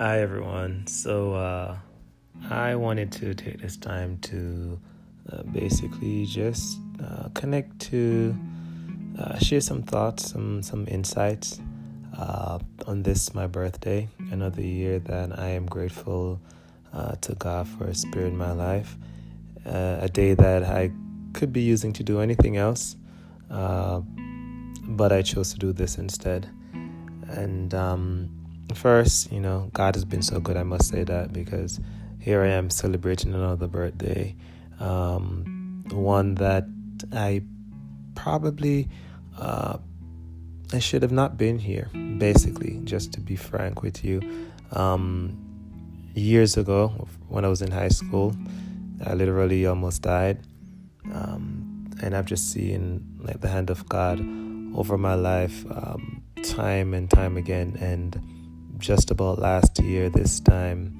Hi, everyone. So, uh, I wanted to take this time to uh, basically just uh, connect to uh, share some thoughts, some some insights uh, on this my birthday, another year that I am grateful uh, to God for a Spirit in my life, a day that I could be using to do anything else, but I chose to do this instead, and. Um, first, you know, God has been so good. I must say that because here I am celebrating another birthday, um, one that I probably uh, I should have not been here. Basically, just to be frank with you, um, years ago when I was in high school, I literally almost died, um, and I've just seen like the hand of God over my life um, time and time again, and just about last year, this time,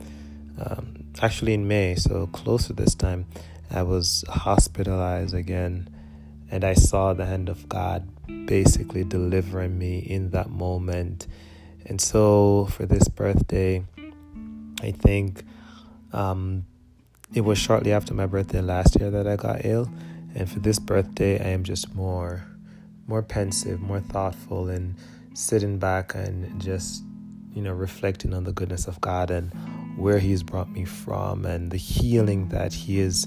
um, actually in May, so close to this time, I was hospitalized again, and I saw the hand of God basically delivering me in that moment. And so for this birthday, I think um, it was shortly after my birthday last year that I got ill. And for this birthday, I am just more, more pensive, more thoughtful, and sitting back and just you know, reflecting on the goodness of God and where He's brought me from and the healing that He has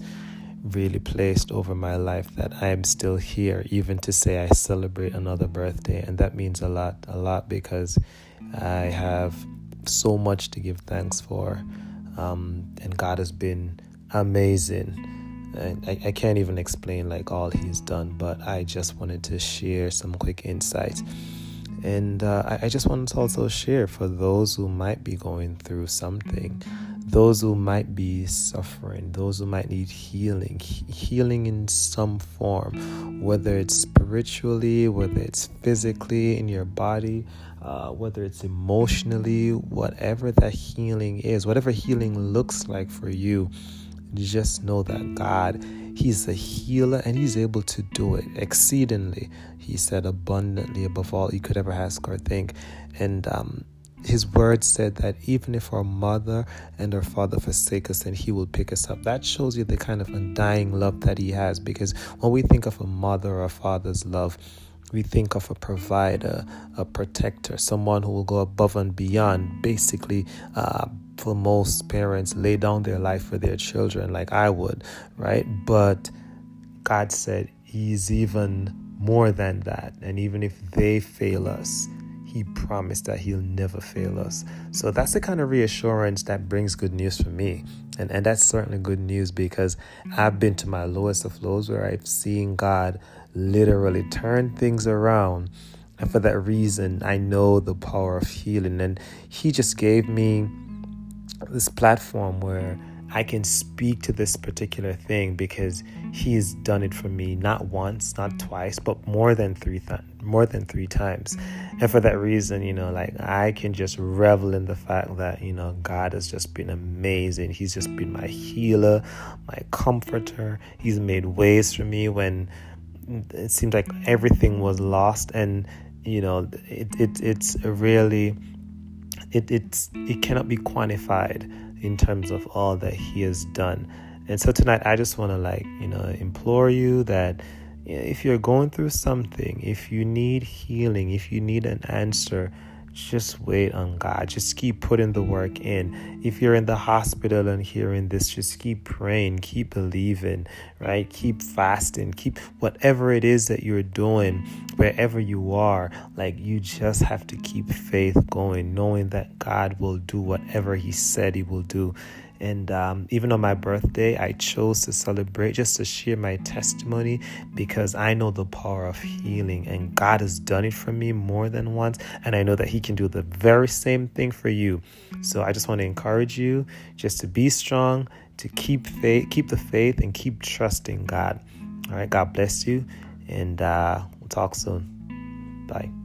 really placed over my life that I am still here, even to say I celebrate another birthday. And that means a lot, a lot because I have so much to give thanks for. Um, and God has been amazing. And I, I can't even explain like all He's done, but I just wanted to share some quick insights. And uh, I, I just wanted to also share for those who might be going through something, those who might be suffering, those who might need healing, healing in some form, whether it's spiritually, whether it's physically in your body, uh, whether it's emotionally, whatever that healing is, whatever healing looks like for you, just know that God, He's a healer and He's able to do it exceedingly. He said abundantly above all you could ever ask or think. And um, his word said that even if our mother and our father forsake us, then he will pick us up. That shows you the kind of undying love that he has. Because when we think of a mother or a father's love, we think of a provider, a protector, someone who will go above and beyond. Basically, uh, for most parents, lay down their life for their children, like I would, right? But God said He's even more than that. And even if they fail us, he promised that he'll never fail us. So that's the kind of reassurance that brings good news for me. And and that's certainly good news because I've been to my lowest of lows where I've seen God literally turn things around. And for that reason, I know the power of healing. And he just gave me this platform where I can speak to this particular thing because he has done it for me not once, not twice, but more than three th- more than three times. And for that reason, you know, like I can just revel in the fact that, you know, God has just been amazing. He's just been my healer, my comforter. He's made ways for me when it seemed like everything was lost and you know, it, it it's really it it's it cannot be quantified in terms of all that He has done. And so tonight, I just want to like, you know, implore you that if you're going through something, if you need healing, if you need an answer, just wait on God. Just keep putting the work in. If you're in the hospital and hearing this, just keep praying, keep believing, right? Keep fasting, keep whatever it is that you're doing, wherever you are, like you just have to keep faith going, knowing that God will do whatever He said He will do. And um, even on my birthday, I chose to celebrate just to share my testimony because I know the power of healing and God has done it for me more than once. And I know that He can do the very same thing for you. So I just want to encourage you just to be strong, to keep faith, keep the faith, and keep trusting God. All right, God bless you, and uh, we'll talk soon. Bye.